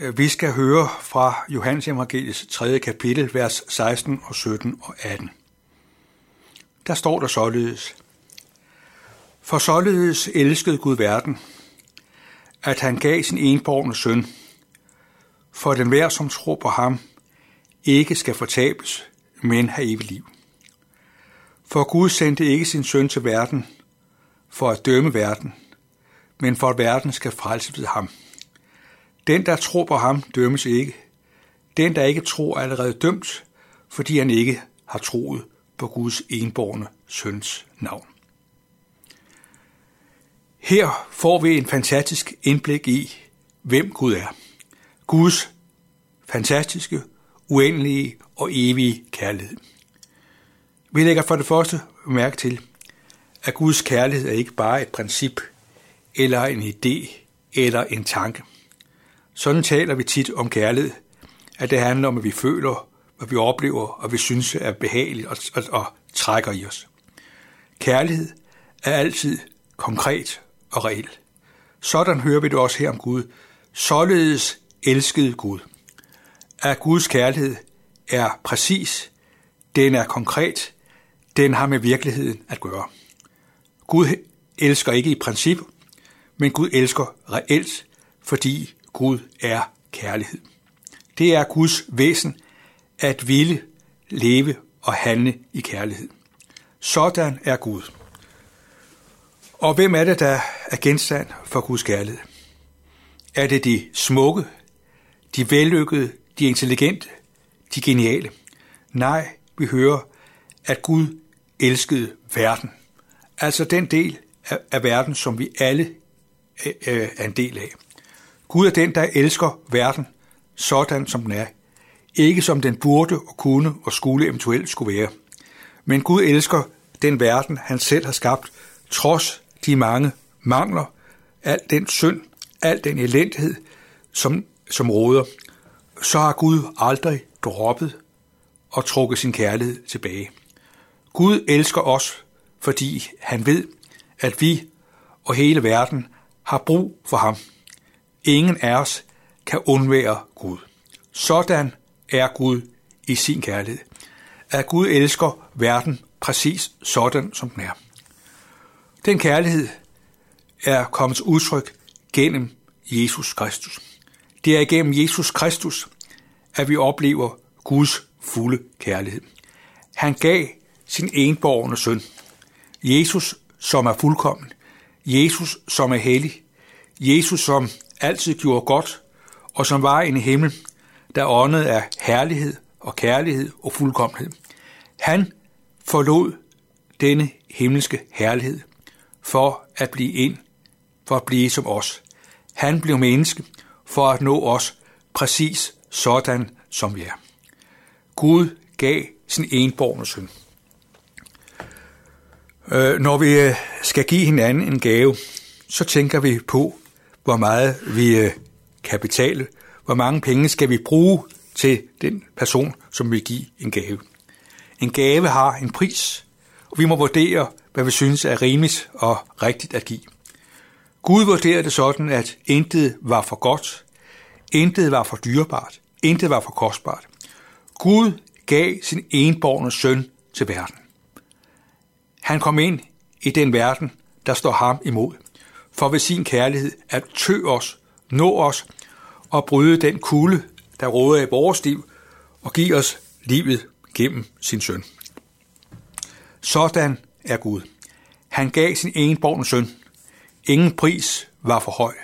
Øh, vi skal høre fra Johannes Evangeliets 3. kapitel, vers 16 og 17 og 18. Der står der således. For således elskede Gud verden, at han gav sin enborgne søn, for den hver, som tror på ham, ikke skal fortabes, men have evigt liv. For Gud sendte ikke sin søn til verden for at dømme verden, men for at verden skal frelse ved ham. Den, der tror på ham, dømmes ikke. Den, der ikke tror, er allerede dømt, fordi han ikke har troet på Guds enborne søns navn. Her får vi en fantastisk indblik i, hvem Gud er. Guds fantastiske, uendelige og evige kærlighed. Vi lægger for det første mærke til, at Guds kærlighed er ikke bare et princip, eller en idé, eller en tanke. Sådan taler vi tit om kærlighed, at det handler om, at vi føler, hvad vi oplever, og vi synes er behageligt og, og, og trækker i os. Kærlighed er altid konkret og reel. Sådan hører vi det også her om Gud. Således elskede Gud. At Guds kærlighed er præcis, den er konkret, den har med virkeligheden at gøre. Gud elsker ikke i princip, men Gud elsker reelt, fordi Gud er kærlighed. Det er Guds væsen at ville, leve og handle i kærlighed. Sådan er Gud. Og hvem er det, der er genstand for Guds kærlighed? Er det de smukke, de vellykkede, de intelligente, de geniale? Nej, vi hører, at Gud elskede verden. Altså den del af verden, som vi alle øh, øh, er en del af. Gud er den, der elsker verden sådan, som den er. Ikke som den burde og kunne og skulle eventuelt skulle være. Men Gud elsker den verden, han selv har skabt, trods de mange mangler, al den synd, al den elendighed, som, som råder. Så har Gud aldrig droppet og trukket sin kærlighed tilbage. Gud elsker os, fordi han ved, at vi og hele verden har brug for ham. Ingen af os kan undvære Gud. Sådan er Gud i sin kærlighed. At Gud elsker verden præcis sådan, som den er. Den kærlighed er kommet udtryk gennem Jesus Kristus. Det er igennem Jesus Kristus, at vi oplever Guds fulde kærlighed. Han gav sin enborgne søn. Jesus, som er fuldkommen. Jesus, som er hellig. Jesus, som altid gjorde godt, og som var en himmel, der åndede af herlighed og kærlighed og fuldkommenhed. Han forlod denne himmelske herlighed for at blive ind, for at blive som os. Han blev menneske for at nå os præcis sådan, som vi er. Gud gav sin enborgne søn. Øh, når vi skal give hinanden en gave, så tænker vi på, hvor meget vi øh, kan betale, hvor mange penge skal vi bruge til den person, som vil give en gave. En gave har en pris, og vi må vurdere, hvad vi synes er rimeligt og rigtigt at give. Gud vurderede det sådan, at intet var for godt, intet var for dyrebart, intet var for kostbart. Gud gav sin enborgne søn til verden. Han kom ind i den verden, der står ham imod, for ved sin kærlighed at tø os, nå os og bryde den kulde, der råder i vores liv, og give os livet gennem sin søn. Sådan er Gud. Han gav sin enborgne søn. Ingen pris var for høj.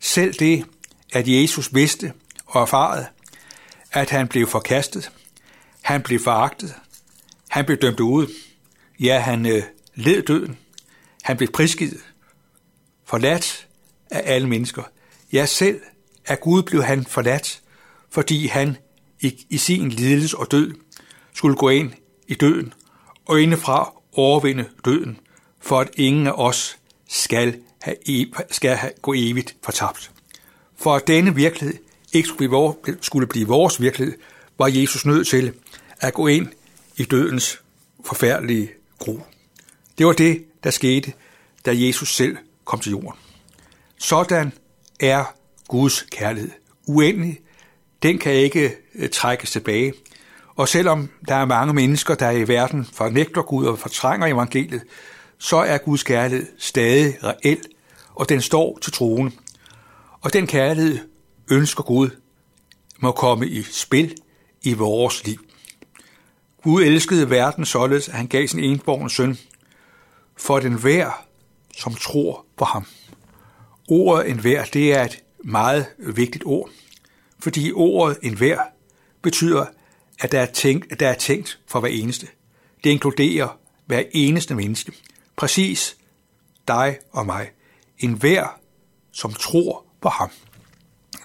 Selv det, at Jesus vidste og erfarede, at han blev forkastet, han blev foragtet, han blev dømt ud, ja, han øh, led døden, han blev prisgivet, forladt af alle mennesker. Ja, selv af Gud blev han forladt, fordi han i, i sin lidelse og død skulle gå ind i døden og indefra overvinde døden, for at ingen af os skal, have, e, skal have, gå evigt fortabt. For at denne virkelighed ikke skulle blive, vores, skulle blive vores virkelighed, var Jesus nødt til at gå ind i dødens forfærdelige gro. Det var det, der skete, da Jesus selv kom til jorden. Sådan er Guds kærlighed. uendelig. Den kan ikke øh, trækkes tilbage. Og selvom der er mange mennesker, der i verden fornægter Gud og fortrænger evangeliet, så er Guds kærlighed stadig reel, og den står til troen. Og den kærlighed ønsker Gud må komme i spil i vores liv. Gud elskede verden således, at han gav sin enborgne søn, for den hver, som tror på ham. Ordet enhver, det er et meget vigtigt ord, fordi ordet enhver betyder, at der er tænkt, at der er tænkt for hver eneste. Det inkluderer hver eneste menneske. Præcis dig og mig. En hver, som tror på ham.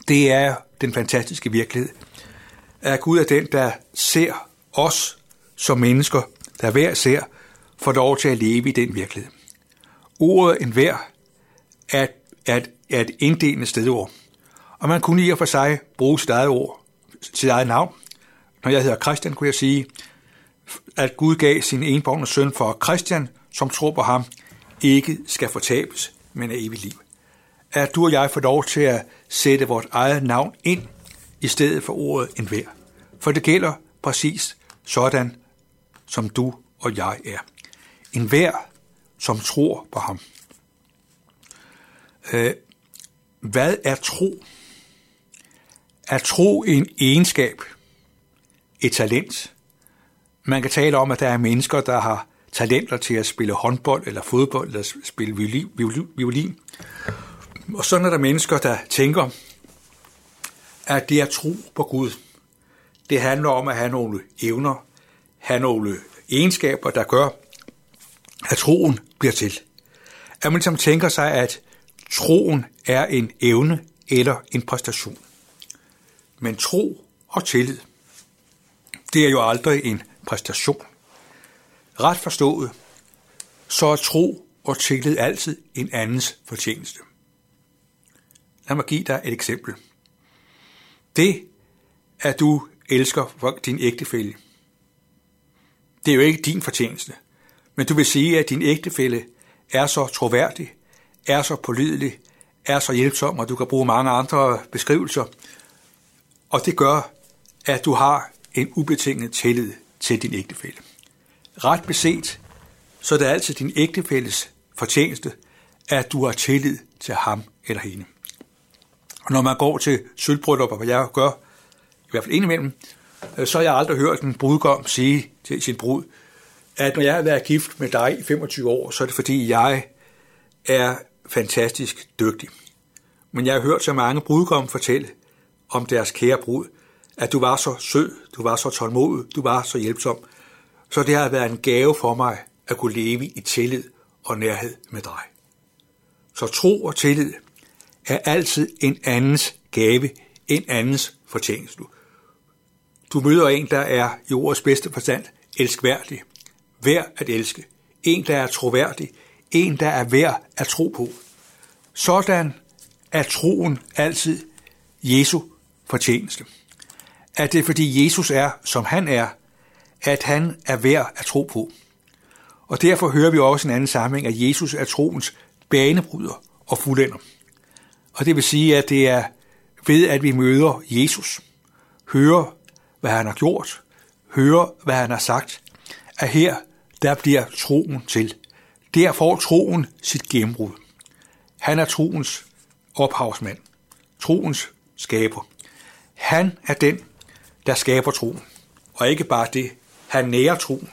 Det er den fantastiske virkelighed. At Gud er den, der ser os som mennesker, der hver ser, får lov til at leve i den virkelighed. Ordet enhver er, er, er et inddelende stedord. Og man kunne i og for sig bruge sit eget ord, sit eget navn. Når jeg hedder Christian, kunne jeg sige, at Gud gav sin enborgne søn for Christian, som tror på ham, ikke skal fortabes, men er evigt liv. At du og jeg får lov til at sætte vort eget navn ind i stedet for ordet enhver. For det gælder præcis sådan, som du og jeg er. En hver, som tror på ham. Øh, hvad er tro? Er tro en egenskab? Et talent? Man kan tale om, at der er mennesker, der har talenter til at spille håndbold eller fodbold eller spille violin. Og sådan er der mennesker, der tænker, at det er tro på Gud. Det handler om at have nogle evner, have nogle egenskaber, der gør, at troen bliver til. At man ligesom tænker sig, at troen er en evne eller en præstation. Men tro og tillid, det er jo aldrig en præstation. Ret forstået, så er tro og tillid altid en andens fortjeneste. Lad mig give dig et eksempel. Det, at du elsker din ægtefælle, det er jo ikke din fortjeneste. Men du vil sige, at din ægtefælle er så troværdig, er så pålidelig, er så hjælpsom, og du kan bruge mange andre beskrivelser. Og det gør, at du har en ubetinget tillid til din ægtefælle. Ret beset, så er det altid din ægtefælles fortjeneste, at du har tillid til ham eller hende. Og når man går til sølvbryllupper, hvad jeg gør, i hvert fald indimellem, så har jeg aldrig hørt en brudgom sige til sin brud, at når jeg har været gift med dig i 25 år, så er det fordi, jeg er fantastisk dygtig. Men jeg har hørt så mange brudgomme fortælle om deres kære brud, at du var så sød, du var så tålmodig, du var så hjælpsom. Så det har været en gave for mig at kunne leve i tillid og nærhed med dig. Så tro og tillid er altid en andens gave, en andens fortjeneste. Du møder en, der er i ordets bedste forstand elskværdig, værd at elske, en, der er troværdig, en, der er værd at tro på. Sådan er troen altid Jesu fortjeneste. At det er fordi Jesus er, som han er, at han er værd at tro på. Og derfor hører vi også en anden sammenhæng, at Jesus er troens banebryder og fuldender. Og det vil sige, at det er ved, at vi møder Jesus, hører, hvad han har gjort, hører, hvad han har sagt, at her, der bliver troen til. Der får troen sit gennembrud. Han er troens ophavsmand, troens skaber. Han er den, der skaber troen. Og ikke bare det, han nærer troen.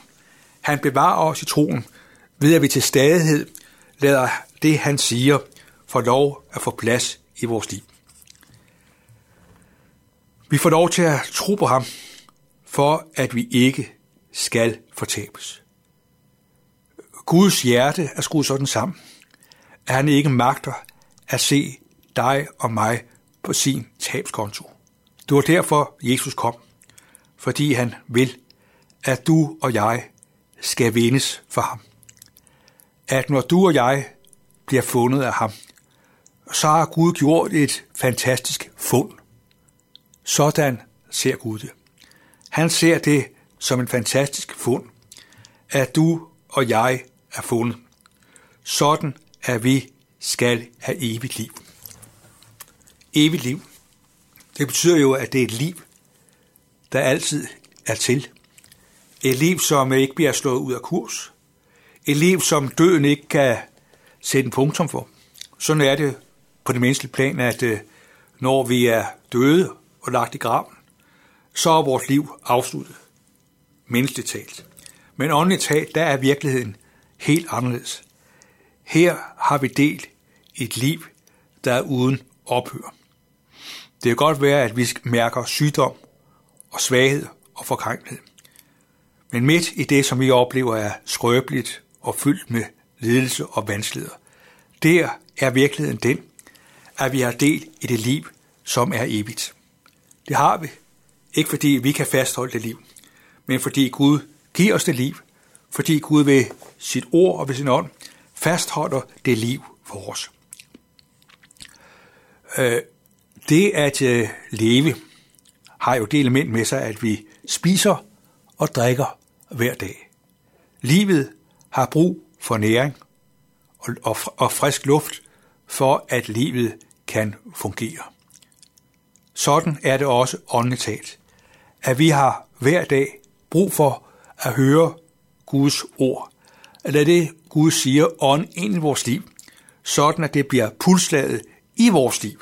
Han bevarer os i troen, ved at vi til stadighed lader det, han siger, få lov at få plads i vores liv. Vi får lov til at tro på ham, for at vi ikke skal fortabes. Guds hjerte er skruet sådan sammen, at han ikke magter at se dig og mig på sin tabskonto. Det var derfor, Jesus kom, fordi han vil, at du og jeg skal vindes for ham. At når du og jeg bliver fundet af ham, så har Gud gjort et fantastisk fund. Sådan ser Gud det. Han ser det som en fantastisk fund, at du og jeg er fundet. Sådan er vi skal have evigt liv. Evigt liv, Det betyder jo, at det er et liv, der altid er til. Et liv, som ikke bliver slået ud af kurs. Et liv, som døden ikke kan sætte en punktum for. Sådan er det på det menneskelige plan, at øh, når vi er døde og lagt i graven, så er vores liv afsluttet. Menneskeligt talt. Men åndeligt talt, der er virkeligheden helt anderledes. Her har vi delt et liv, der er uden ophør. Det kan godt være, at vi mærker sygdom og svaghed og forkrænkelighed. Men midt i det, som vi oplever, er skrøbeligt og fyldt med lidelse og vanskeligheder, der er virkeligheden den, at vi har delt i det liv, som er evigt. Det har vi, ikke fordi vi kan fastholde det liv, men fordi Gud giver os det liv, fordi Gud ved sit ord og ved sin ånd fastholder det liv for os. Øh, det at øh, leve har jo det element med sig, at vi spiser og drikker hver dag. Livet har brug for næring og, og, frisk luft, for at livet kan fungere. Sådan er det også åndetalt, at vi har hver dag brug for at høre Guds ord. At lade det, Gud siger, ånd ind i vores liv, sådan at det bliver pulslaget i vores liv.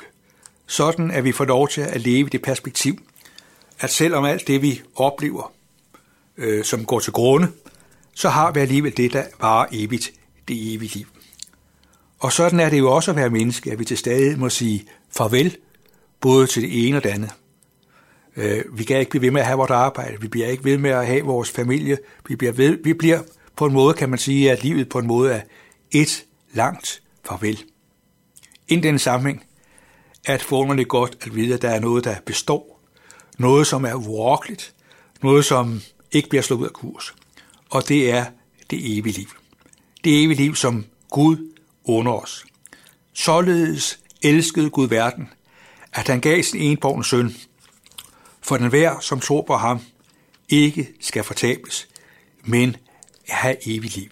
Sådan at vi får lov til at leve det perspektiv, at selvom alt det, vi oplever, øh, som går til grunde, så har vi alligevel det, der varer evigt, det evige liv. Og sådan er det jo også at være menneske, at vi til stadighed må sige farvel, både til det ene og det andet. Øh, vi kan ikke blive ved med at have vores arbejde, vi bliver ikke ved med at have vores familie, vi bliver, ved, vi bliver på en måde, kan man sige, at livet på en måde er et langt farvel. Inden den sammenhæng er det forunderligt godt at vide, at der er noget, der består, noget, som er urokkeligt, noget, som ikke bliver slået ud af kurs. Og det er det evige liv. Det evige liv, som Gud under os. Således elskede Gud verden, at han gav sin enborgne søn, for den hver, som tror på ham, ikke skal fortabes, men have evigt liv.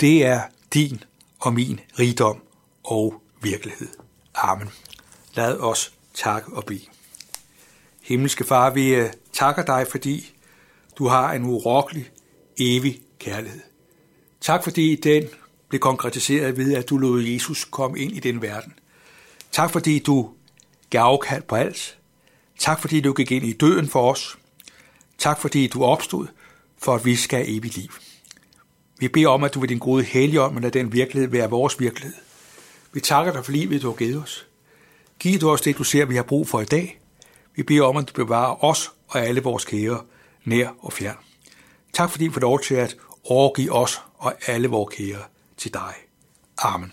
Det er din og min rigdom og virkelighed. Amen. Lad os takke og bede. Himmelske Far, vi øh, takker dig, fordi du har en urokkelig, evig kærlighed. Tak fordi den blev konkretiseret ved, at du lod Jesus komme ind i den verden. Tak fordi du gav afkald på alt. Tak fordi du gik ind i døden for os. Tak fordi du opstod, for at vi skal have evigt liv. Vi beder om, at du ved din gode helligånd, men lad den virkelighed være vores virkelighed. Vi takker dig for livet, du har givet os. Giv du os det, du ser, vi har brug for i dag. Vi beder om, at du bevarer os og alle vores kære, nær og fjern. Tak fordi du får lov til at overgive os og alle vores kære til dig. Amen.